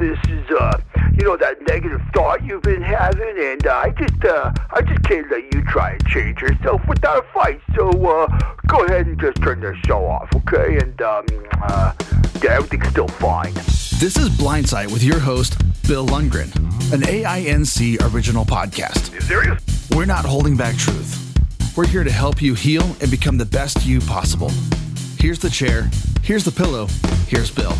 this is, uh, you know, that negative thought you've been having, and uh, I just, uh, I just can't let you try and change yourself without a fight. So, uh, go ahead and just turn the show off, okay? And, um, uh, yeah, everything's still fine. This is Blindsight with your host, Bill Lundgren, an AINC original podcast. You serious? We're not holding back truth. We're here to help you heal and become the best you possible. Here's the chair, here's the pillow, here's Bill.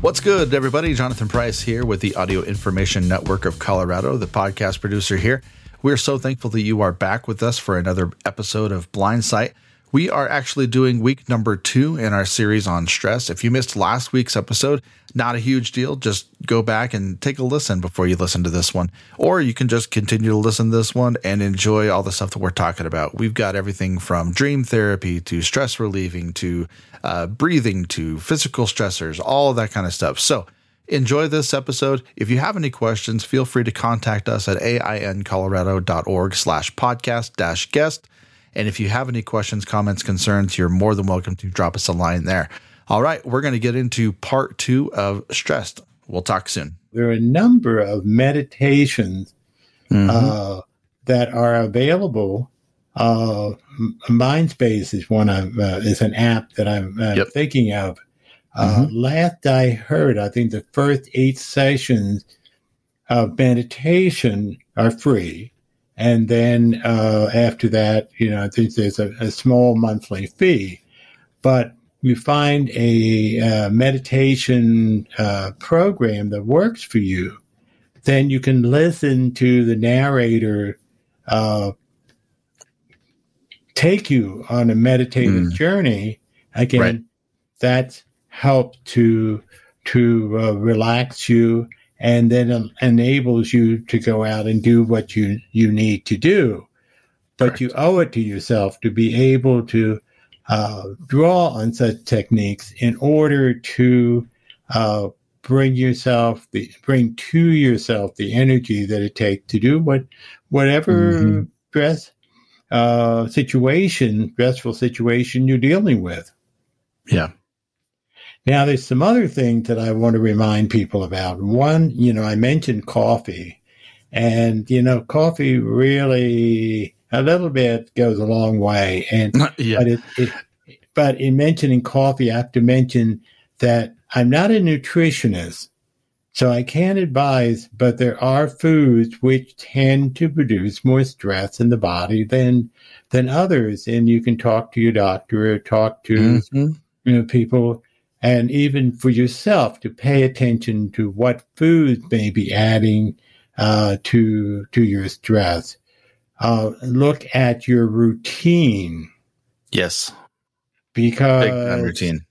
What's good, everybody? Jonathan Price here with the Audio Information Network of Colorado, the podcast producer here. We're so thankful that you are back with us for another episode of Blindsight. We are actually doing week number two in our series on stress. If you missed last week's episode, not a huge deal. Just go back and take a listen before you listen to this one. Or you can just continue to listen to this one and enjoy all the stuff that we're talking about. We've got everything from dream therapy to stress relieving to uh, breathing to physical stressors, all that kind of stuff. So, enjoy this episode. If you have any questions, feel free to contact us at aincolorado.org slash podcast dash guest. And if you have any questions, comments, concerns, you're more than welcome to drop us a line there. All right, we're going to get into part two of Stressed. We'll talk soon. There are a number of meditations mm-hmm. uh, that are available. Uh, Mindspace is one of uh, is an app that I'm uh, yep. thinking of. Uh, mm-hmm. Last I heard, I think the first eight sessions of meditation are free. And then uh, after that, you know, I think there's a, a small monthly fee. But you find a uh, meditation uh, program that works for you, then you can listen to the narrator uh, take you on a meditative mm. journey. Again, right. that helps to to uh, relax you and then enables you to go out and do what you, you need to do. But Correct. you owe it to yourself to be able to uh, draw on such techniques in order to uh, bring yourself, the, bring to yourself the energy that it takes to do what whatever mm-hmm. stress uh, situation, stressful situation you're dealing with. Yeah. Now, there's some other things that I want to remind people about. One, you know, I mentioned coffee, and you know, coffee really a little bit goes a long way. And yeah. but, it, it, but in mentioning coffee, I have to mention that I'm not a nutritionist, so I can't advise. But there are foods which tend to produce more stress in the body than than others, and you can talk to your doctor or talk to mm-hmm. you know people and even for yourself to pay attention to what foods may be adding uh, to to your stress. Uh, look at your routine. Yes, because routine.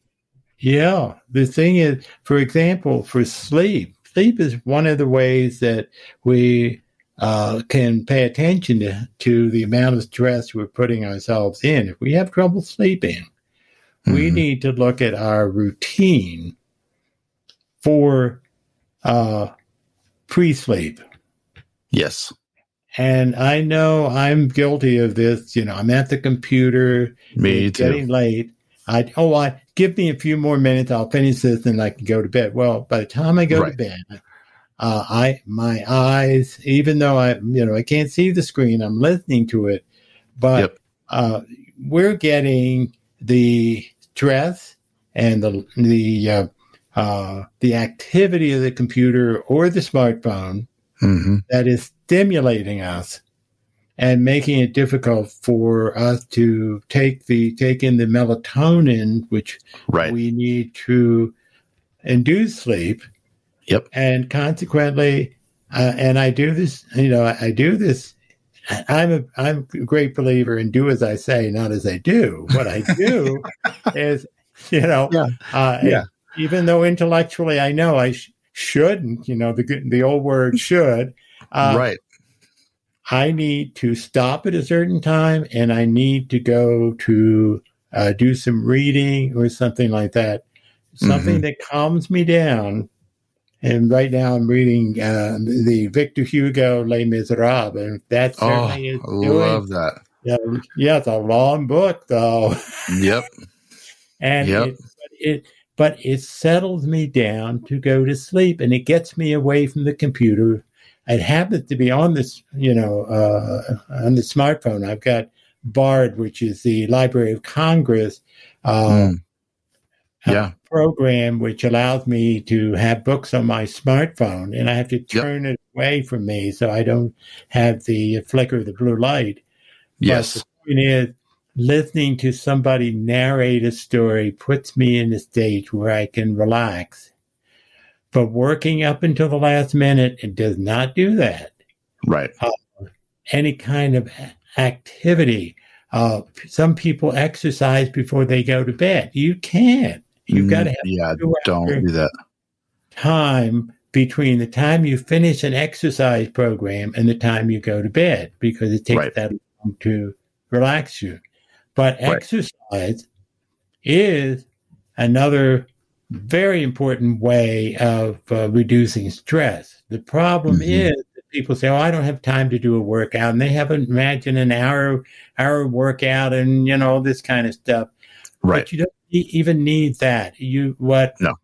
Yeah, the thing is, for example, for sleep, sleep is one of the ways that we uh, can pay attention to, to the amount of stress we're putting ourselves in. If we have trouble sleeping, Mm-hmm. We need to look at our routine for uh, pre sleep. Yes. And I know I'm guilty of this. You know, I'm at the computer. Me too. Getting late. I oh, I give me a few more minutes. I'll finish this and I can go to bed. Well, by the time I go right. to bed, uh, I my eyes, even though I you know I can't see the screen, I'm listening to it, but yep. uh, we're getting the stress and the the uh, uh, the activity of the computer or the smartphone mm-hmm. that is stimulating us and making it difficult for us to take the take in the melatonin which right. we need to induce sleep. Yep. And consequently, uh, and I do this, you know, I do this I'm a I'm a great believer in do as I say, not as I do. What I do is, you know, yeah. Uh, yeah. even though intellectually I know I sh- shouldn't, you know, the the old word should, uh, right. I need to stop at a certain time, and I need to go to uh, do some reading or something like that, something mm-hmm. that calms me down and right now I'm reading uh, the Victor Hugo Les Miserables, and that oh, certainly oh, is doing, love that. Yeah, yeah, it's a long book though. Yep. and yep. It, it, but it settles me down to go to sleep and it gets me away from the computer. It happens to be on this, you know, uh, on the smartphone. I've got BARD, which is the Library of Congress. Uh, mm. Yeah. Program which allows me to have books on my smartphone, and I have to turn yep. it away from me so I don't have the flicker of the blue light. Yes. But the point is, listening to somebody narrate a story puts me in a state where I can relax. But working up until the last minute, it does not do that. Right. Uh, any kind of activity. Uh, some people exercise before they go to bed. You can't. You've got to have yeah. Don't do that. Time between the time you finish an exercise program and the time you go to bed because it takes right. that long to relax you. But right. exercise is another very important way of uh, reducing stress. The problem mm-hmm. is that people say, "Oh, I don't have time to do a workout," and they haven't imagined an hour hour workout and you know all this kind of stuff. Right. But you don't even need that. You what? No.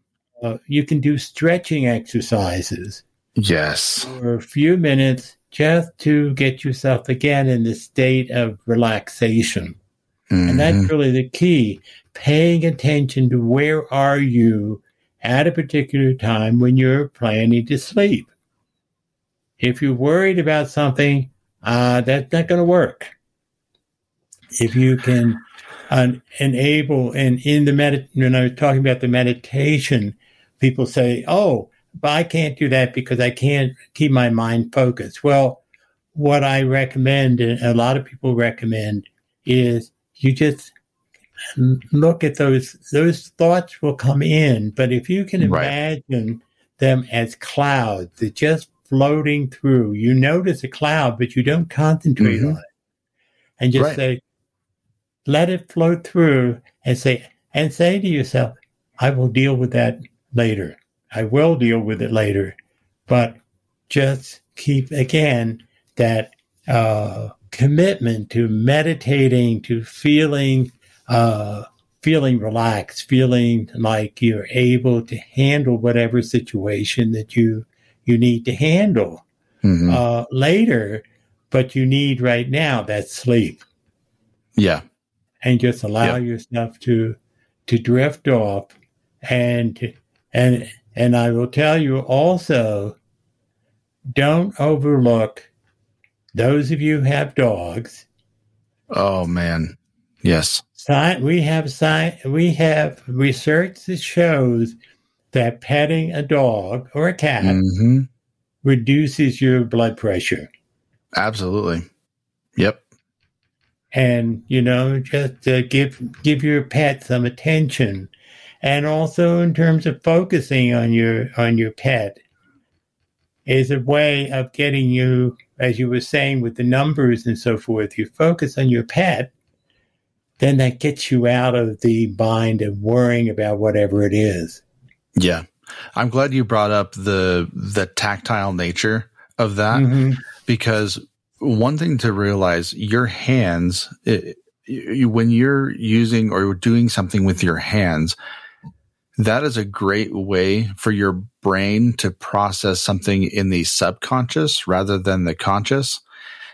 Uh, you can do stretching exercises. Yes. For a few minutes, just to get yourself again in the state of relaxation. Mm-hmm. And that's mm-hmm. really the key. Paying attention to where are you at a particular time when you're planning to sleep. If you're worried about something, uh, that's not going to work. If you can uh, enable, and in the med, when I was talking about the meditation, people say, "Oh, but I can't do that because I can't keep my mind focused." Well, what I recommend, and a lot of people recommend, is you just look at those those thoughts will come in but if you can imagine them as clouds they're just floating through you notice a cloud but you don't concentrate mm-hmm. on it and just right. say let it flow through and say and say to yourself i will deal with that later i will deal with it later but just keep again that uh, commitment to meditating, to feeling, uh, feeling relaxed, feeling like you're able to handle whatever situation that you you need to handle mm-hmm. uh, later, but you need right now that sleep. Yeah, and just allow yeah. yourself to to drift off, and and and I will tell you also, don't overlook those of you who have dogs. Oh man, yes. We have we have research that shows that petting a dog or a cat mm-hmm. reduces your blood pressure. Absolutely. Yep. And you know, just uh, give give your pet some attention, and also in terms of focusing on your on your pet, is a way of getting you as you were saying with the numbers and so forth, you focus on your pet, then that gets you out of the bind of worrying about whatever it is. Yeah. I'm glad you brought up the the tactile nature of that mm-hmm. because one thing to realize your hands it, you, when you're using or doing something with your hands that is a great way for your brain to process something in the subconscious rather than the conscious.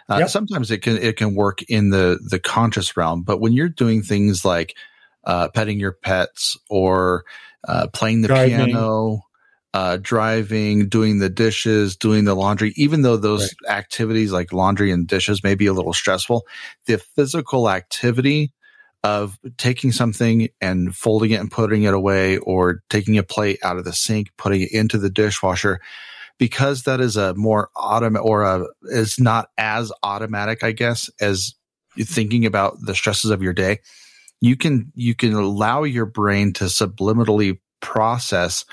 Uh, yep. Sometimes it can it can work in the the conscious realm, but when you're doing things like uh, petting your pets or uh, playing the driving. piano, uh, driving, doing the dishes, doing the laundry, even though those right. activities like laundry and dishes may be a little stressful, the physical activity of taking something and folding it and putting it away or taking a plate out of the sink, putting it into the dishwasher because that is a more automatic or a is not as automatic, I guess, as thinking about the stresses of your day. You can you can allow your brain to subliminally process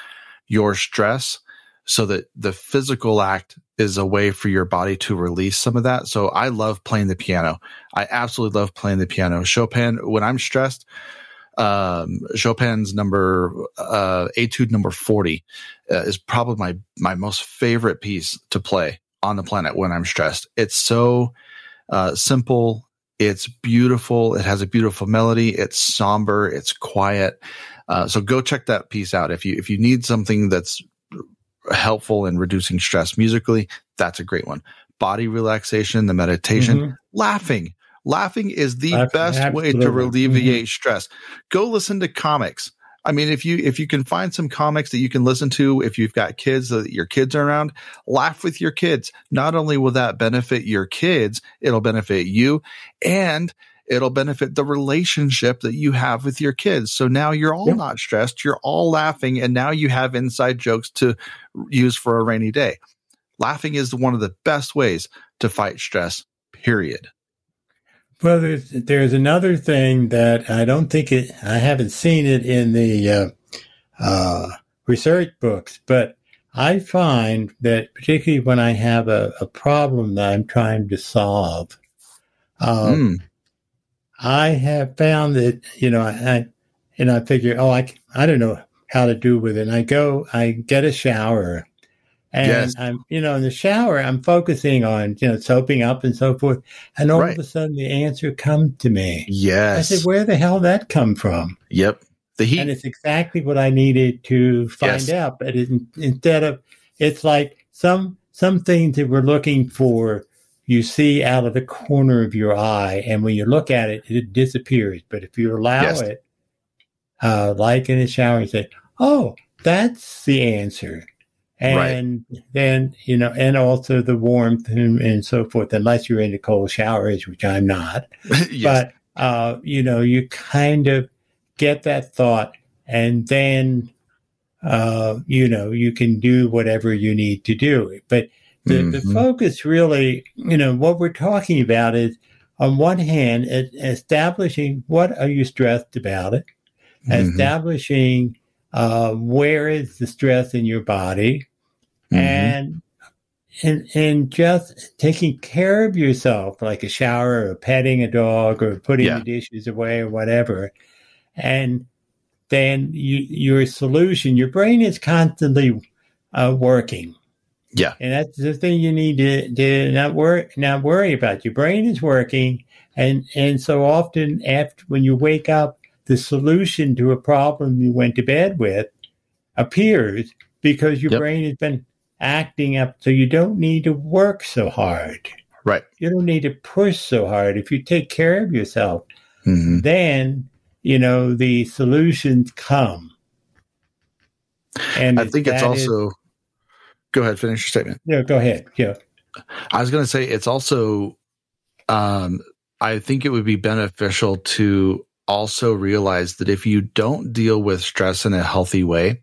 your stress so that the physical act is a way for your body to release some of that. So I love playing the piano. I absolutely love playing the piano. Chopin, when I'm stressed, um, Chopin's number, uh, etude number 40 uh, is probably my, my most favorite piece to play on the planet when I'm stressed. It's so, uh, simple It's beautiful. It has a beautiful melody. It's somber. It's quiet. Uh, so go check that piece out. If you if you need something that's helpful in reducing stress musically, that's a great one. Body relaxation, the meditation, mm-hmm. laughing. Laughing is the laughing, best absolutely. way to alleviate mm-hmm. stress. Go listen to comics. I mean, if you if you can find some comics that you can listen to, if you've got kids that your kids are around, laugh with your kids. Not only will that benefit your kids, it'll benefit you, and it'll benefit the relationship that you have with your kids. So now you're all yeah. not stressed, you're all laughing, and now you have inside jokes to use for a rainy day. Laughing is one of the best ways to fight stress. Period. Well, there's, there's another thing that I don't think it, I haven't seen it in the uh, uh, research books, but I find that particularly when I have a, a problem that I'm trying to solve, um, mm. I have found that, you know, I, and I figure, oh, I, I don't know how to do with it. And I go, I get a shower and yes. I'm, you know, in the shower, I'm focusing on, you know, soaping up and so forth. And all right. of a sudden the answer comes to me. Yes. I said, where the hell that come from? Yep. The heat. And it's exactly what I needed to find yes. out. But it, instead of, it's like some, some things that we're looking for, you see out of the corner of your eye. And when you look at it, it disappears. But if you allow yes. it, uh, like in the shower, you say, oh, that's the answer and right. then you know and also the warmth and, and, so forth unless you're into cold showers which i'm not yes. but uh, you know you kind of get that thought and then uh, you know you can do whatever you need to do but the, mm-hmm. the focus really you know what we're talking about is on one hand establishing what are you stressed about it mm-hmm. establishing uh, where is the stress in your body, mm-hmm. and and and just taking care of yourself, like a shower or petting a dog or putting yeah. the dishes away or whatever, and then you, your solution, your brain is constantly uh, working. Yeah, and that's the thing you need to, to not worry not worry about. Your brain is working, and and so often after when you wake up, the solution to a problem you went to bed with appears because your yep. brain has been acting up. So you don't need to work so hard. Right. You don't need to push so hard. If you take care of yourself, mm-hmm. then, you know, the solutions come. And I think it's also, is, go ahead, finish your statement. Yeah, go ahead. Yeah. I was going to say it's also, um, I think it would be beneficial to also realize that if you don't deal with stress in a healthy way,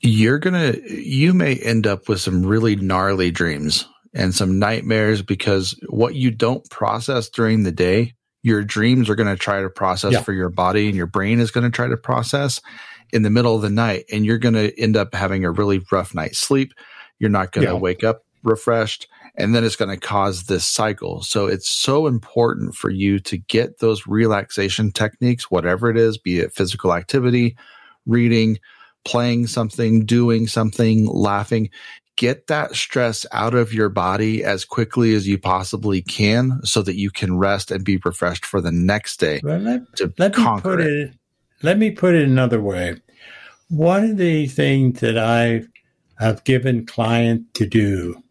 you're going to, you may end up with some really gnarly dreams and some nightmares because what you don't process during the day, your dreams are going to try to process yeah. for your body and your brain is going to try to process in the middle of the night. And you're going to end up having a really rough night's sleep. You're not going to yeah. wake up refreshed and then it's going to cause this cycle. So it's so important for you to get those relaxation techniques, whatever it is, be it physical activity, reading, playing something, doing something, laughing. Get that stress out of your body as quickly as you possibly can so that you can rest and be refreshed for the next day well, let, to let conquer it. it. Let me put it another way. One of the things that I've, I've given clients to do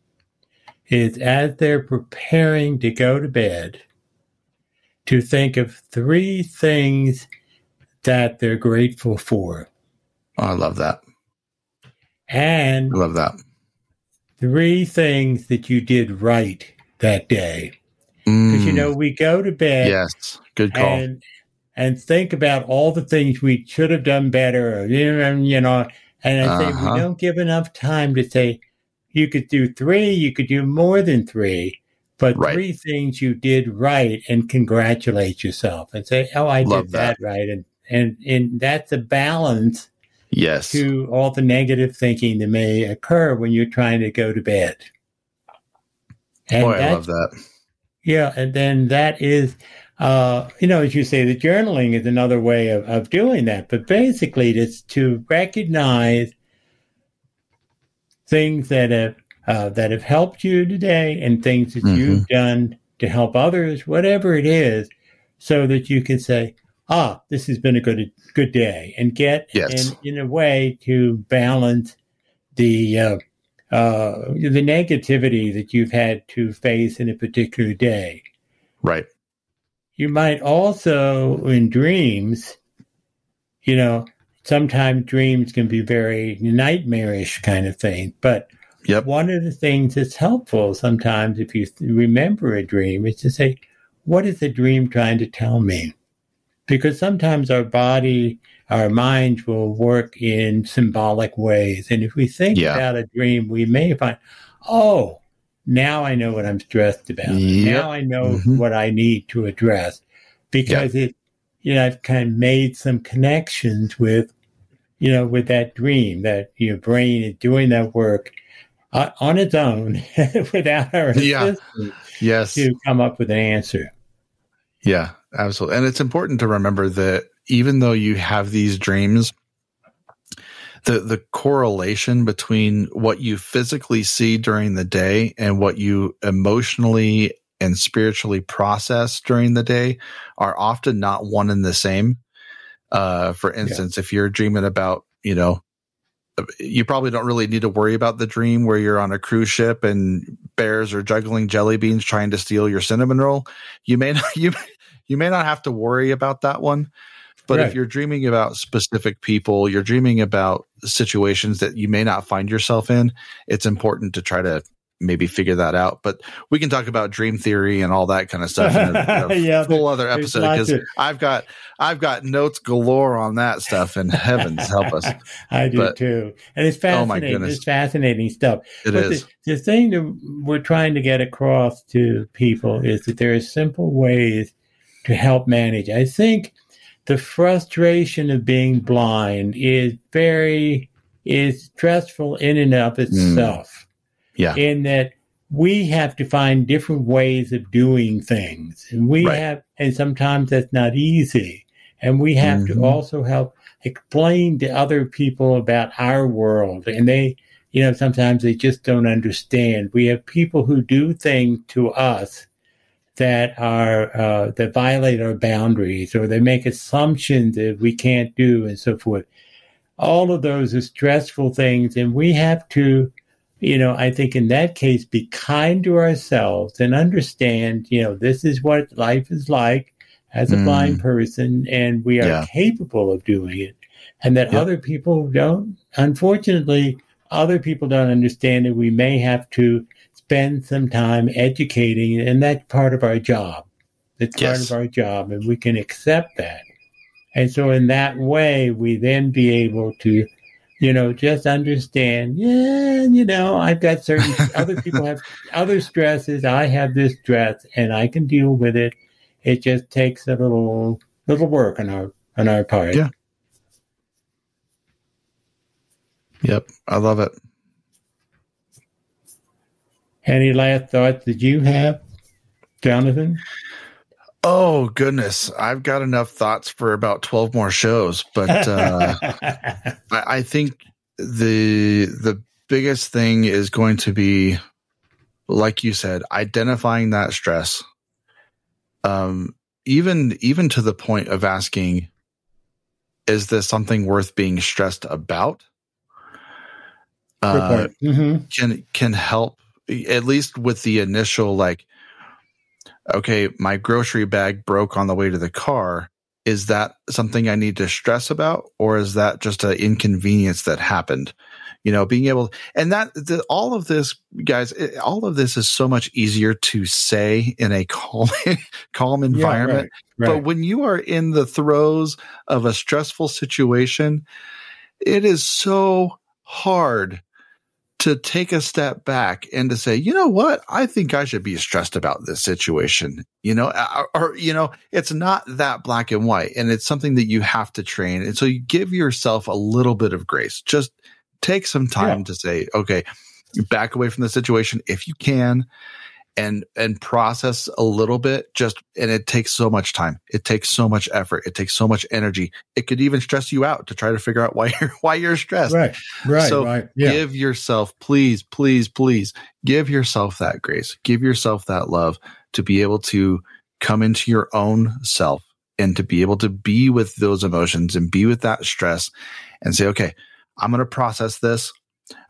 is as they're preparing to go to bed, to think of three things that they're grateful for. Oh, I love that. And I love that. Three things that you did right that day. Because, mm. you know, we go to bed. Yes. Good call. And, and think about all the things we should have done better, you know, and I uh-huh. say we uh-huh. don't give enough time to say, you could do three, you could do more than three, but right. three things you did right and congratulate yourself and say, Oh, I Love did that. that right. And, and, and that's a balance yes to all the negative thinking that may occur when you're trying to go to bed. And Boy, I love that. Yeah, and then that is uh, you know, as you say, the journaling is another way of, of doing that. But basically, it's to recognize things that have uh, that have helped you today and things that mm-hmm. you've done to help others, whatever it is, so that you can say, ah, this has been a good good day, and get Yes. in, in a way to balance the uh, uh, the negativity that you've had to face in a particular day. Right. You might also, in dreams, you know, sometimes dreams can be very nightmarish kind of thing. But Yep. one of the things that's helpful sometimes, if you remember a dream, is to say, what is the dream trying to tell me? Because sometimes our body, our minds will work in symbolic ways. And if we think Yeah. about a dream, we may find, oh, now I know what I'm stressed about. Yep. Now I know Mhm. what I need to address because it, you know, I've kind of made some connections with, you know, with that dream that your brain is doing that work uh, on its own without our Yeah. assistance Yes. to come up with an answer. Yeah, absolutely. And it's important to remember that even though you have these dreams, the the correlation between what you physically see during the day and what you emotionally and spiritually process during the day are often not one and the same. Uh, for instance, if you're dreaming about, you know, you probably don't really need to worry about the dream where you're on a cruise ship and bears are juggling jelly beans trying to steal your cinnamon roll. You may not you you may not have to worry about that one. But if you're dreaming about specific people, you're dreaming about situations that you may not find yourself in, it's important to try to maybe figure that out. But we can talk about dream theory and all that kind of stuff in a, a Yeah, full other episode because I've got I've got notes galore on that stuff and heavens help us. I do But- too. And it's Oh, fascinating. goodness. it's fascinating stuff. It but is. The, the thing that we're trying to get across to people is that there are simple ways to help manage. I think the frustration of being blind is very is stressful in and of hmm. itself. Yeah. In that we have to find different ways of doing things. And we Right. have and sometimes that's not easy. And we have Mhm. to also help explain to other people about our world. And they you know, sometimes they just don't understand. We have people who do things to us that are uh, that violate our boundaries, or they make assumptions that we can't do, and so forth. All of those are stressful things, and we have to, you know, I think in that case, be kind to ourselves and understand, you know, this is what life is like as a Mm. blind person, and we are Yeah. capable of doing it, and that Yep. other people don't. Unfortunately, other people don't understand it. We may have to spend some time educating, and that's part of our job. It's part of our job, and we can accept that. And so, in that way, we then be able to, you know, just understand. Yeah, you know, I've got certain other people have other stresses. I have this stress, and I can deal with it. It just takes a little little work on our on our part. Yeah. Yep. I love it. Any last thoughts that you have, Jonathan? Oh goodness, I've got enough thoughts for about twelve more shows, but uh, I, I think the the biggest thing is going to be, like you said, identifying that stress. Um, even even to the point of asking, is this something worth being stressed about? Uh. Mhm. can can help at least with the initial like okay my grocery bag broke on the way to the car. Is that something i need to stress about or is that just an inconvenience that happened? You know being able and that the, all of this guys it, all of this is so much easier to say in a calm calm Yeah, environment. Right, but when you are in the throes of a stressful situation, it is so hard to take a step back and to say, you know what? I think I should be stressed about this situation. You know, or, or, you know, it's not that black and white and it's something that you have to train. And so you give yourself a little bit of grace. Just take some time Yeah. to say, okay, back away from the situation if you can and and process a little bit just and it takes so much time. It takes so much effort. It takes so much energy. It could even stress you out to try to figure out why you're why you're stressed. Right, right, so right. Yeah, give yourself please please please give yourself that grace. Give yourself that love to be able to come into your own self and to be able to be with those emotions and be with that stress and say, okay, I'm going to process this.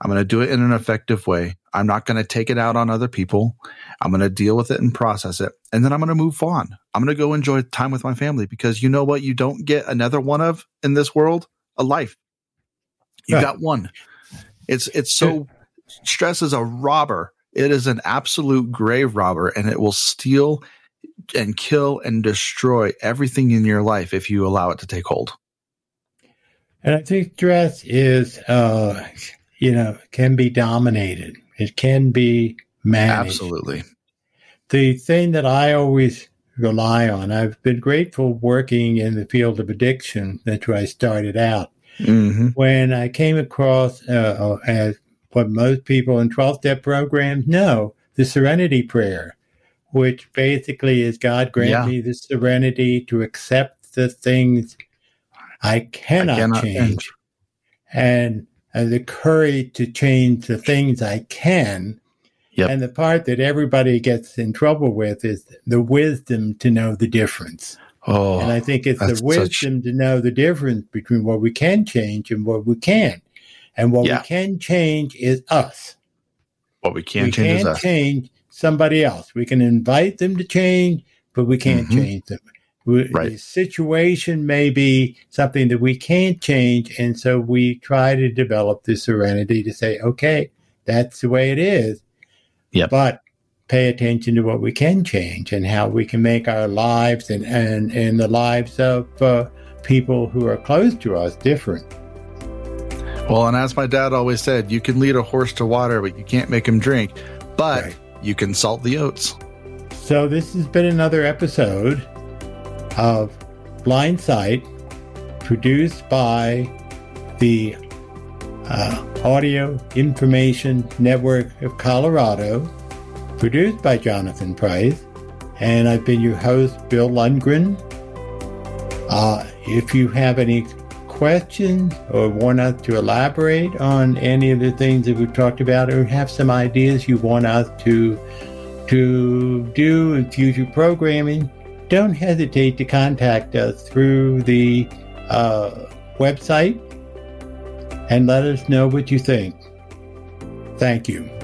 I'm going to do it in an effective way. I'm not going to take it out on other people. I'm going to deal with it and process it. And then I'm going to move on. I'm going to go enjoy time with my family because you know what? You don't get another one of in this world a life. You got one. It's, it's so stress is a robber. It is an absolute grave robber and it will steal and kill and destroy everything in your life if you allow it to take hold. And I think stress is, uh, you know, can be dominated. It can be managed. Absolutely. The thing that I always rely on, I've been grateful working in the field of addiction. That's where I started out. Mm-hmm. When I came across, uh, as what most people in 12 step programs know, the serenity prayer which basically is God grant yeah. me the serenity to accept the things I cannot, I cannot change, change, and, and the courage to change the things I can. Yep. And the part that everybody gets in trouble with is the wisdom to know the difference. Oh, and I think it's the wisdom such... to know the difference between what we can change and what we can't. And what yeah. we can change is us. What we can we change is us. change somebody else. We can invite them to change, but we can't mm-hmm. change them. We, right. The situation may be something that we can't change. And so we try to develop the serenity to say, okay, that's the way it is. Yep. But pay attention to what we can change and how we can make our lives and, and, and the lives of uh, people who are close to us different. Well, and as my dad always said, you can lead a horse to water, but you can't make him drink. But right you can salt the oats. So, this has been another episode of Blind Sight, produced by the uh, Audio Information Network of Colorado, produced by Jonathan Price, and I've been your host, Bill Lundgren. Uh, if you have any questions or want us to elaborate on any of the things that we've talked about or have some ideas you want us to to do in future programming, don't hesitate to contact us through the uh, website and let us know what you think. Thank you.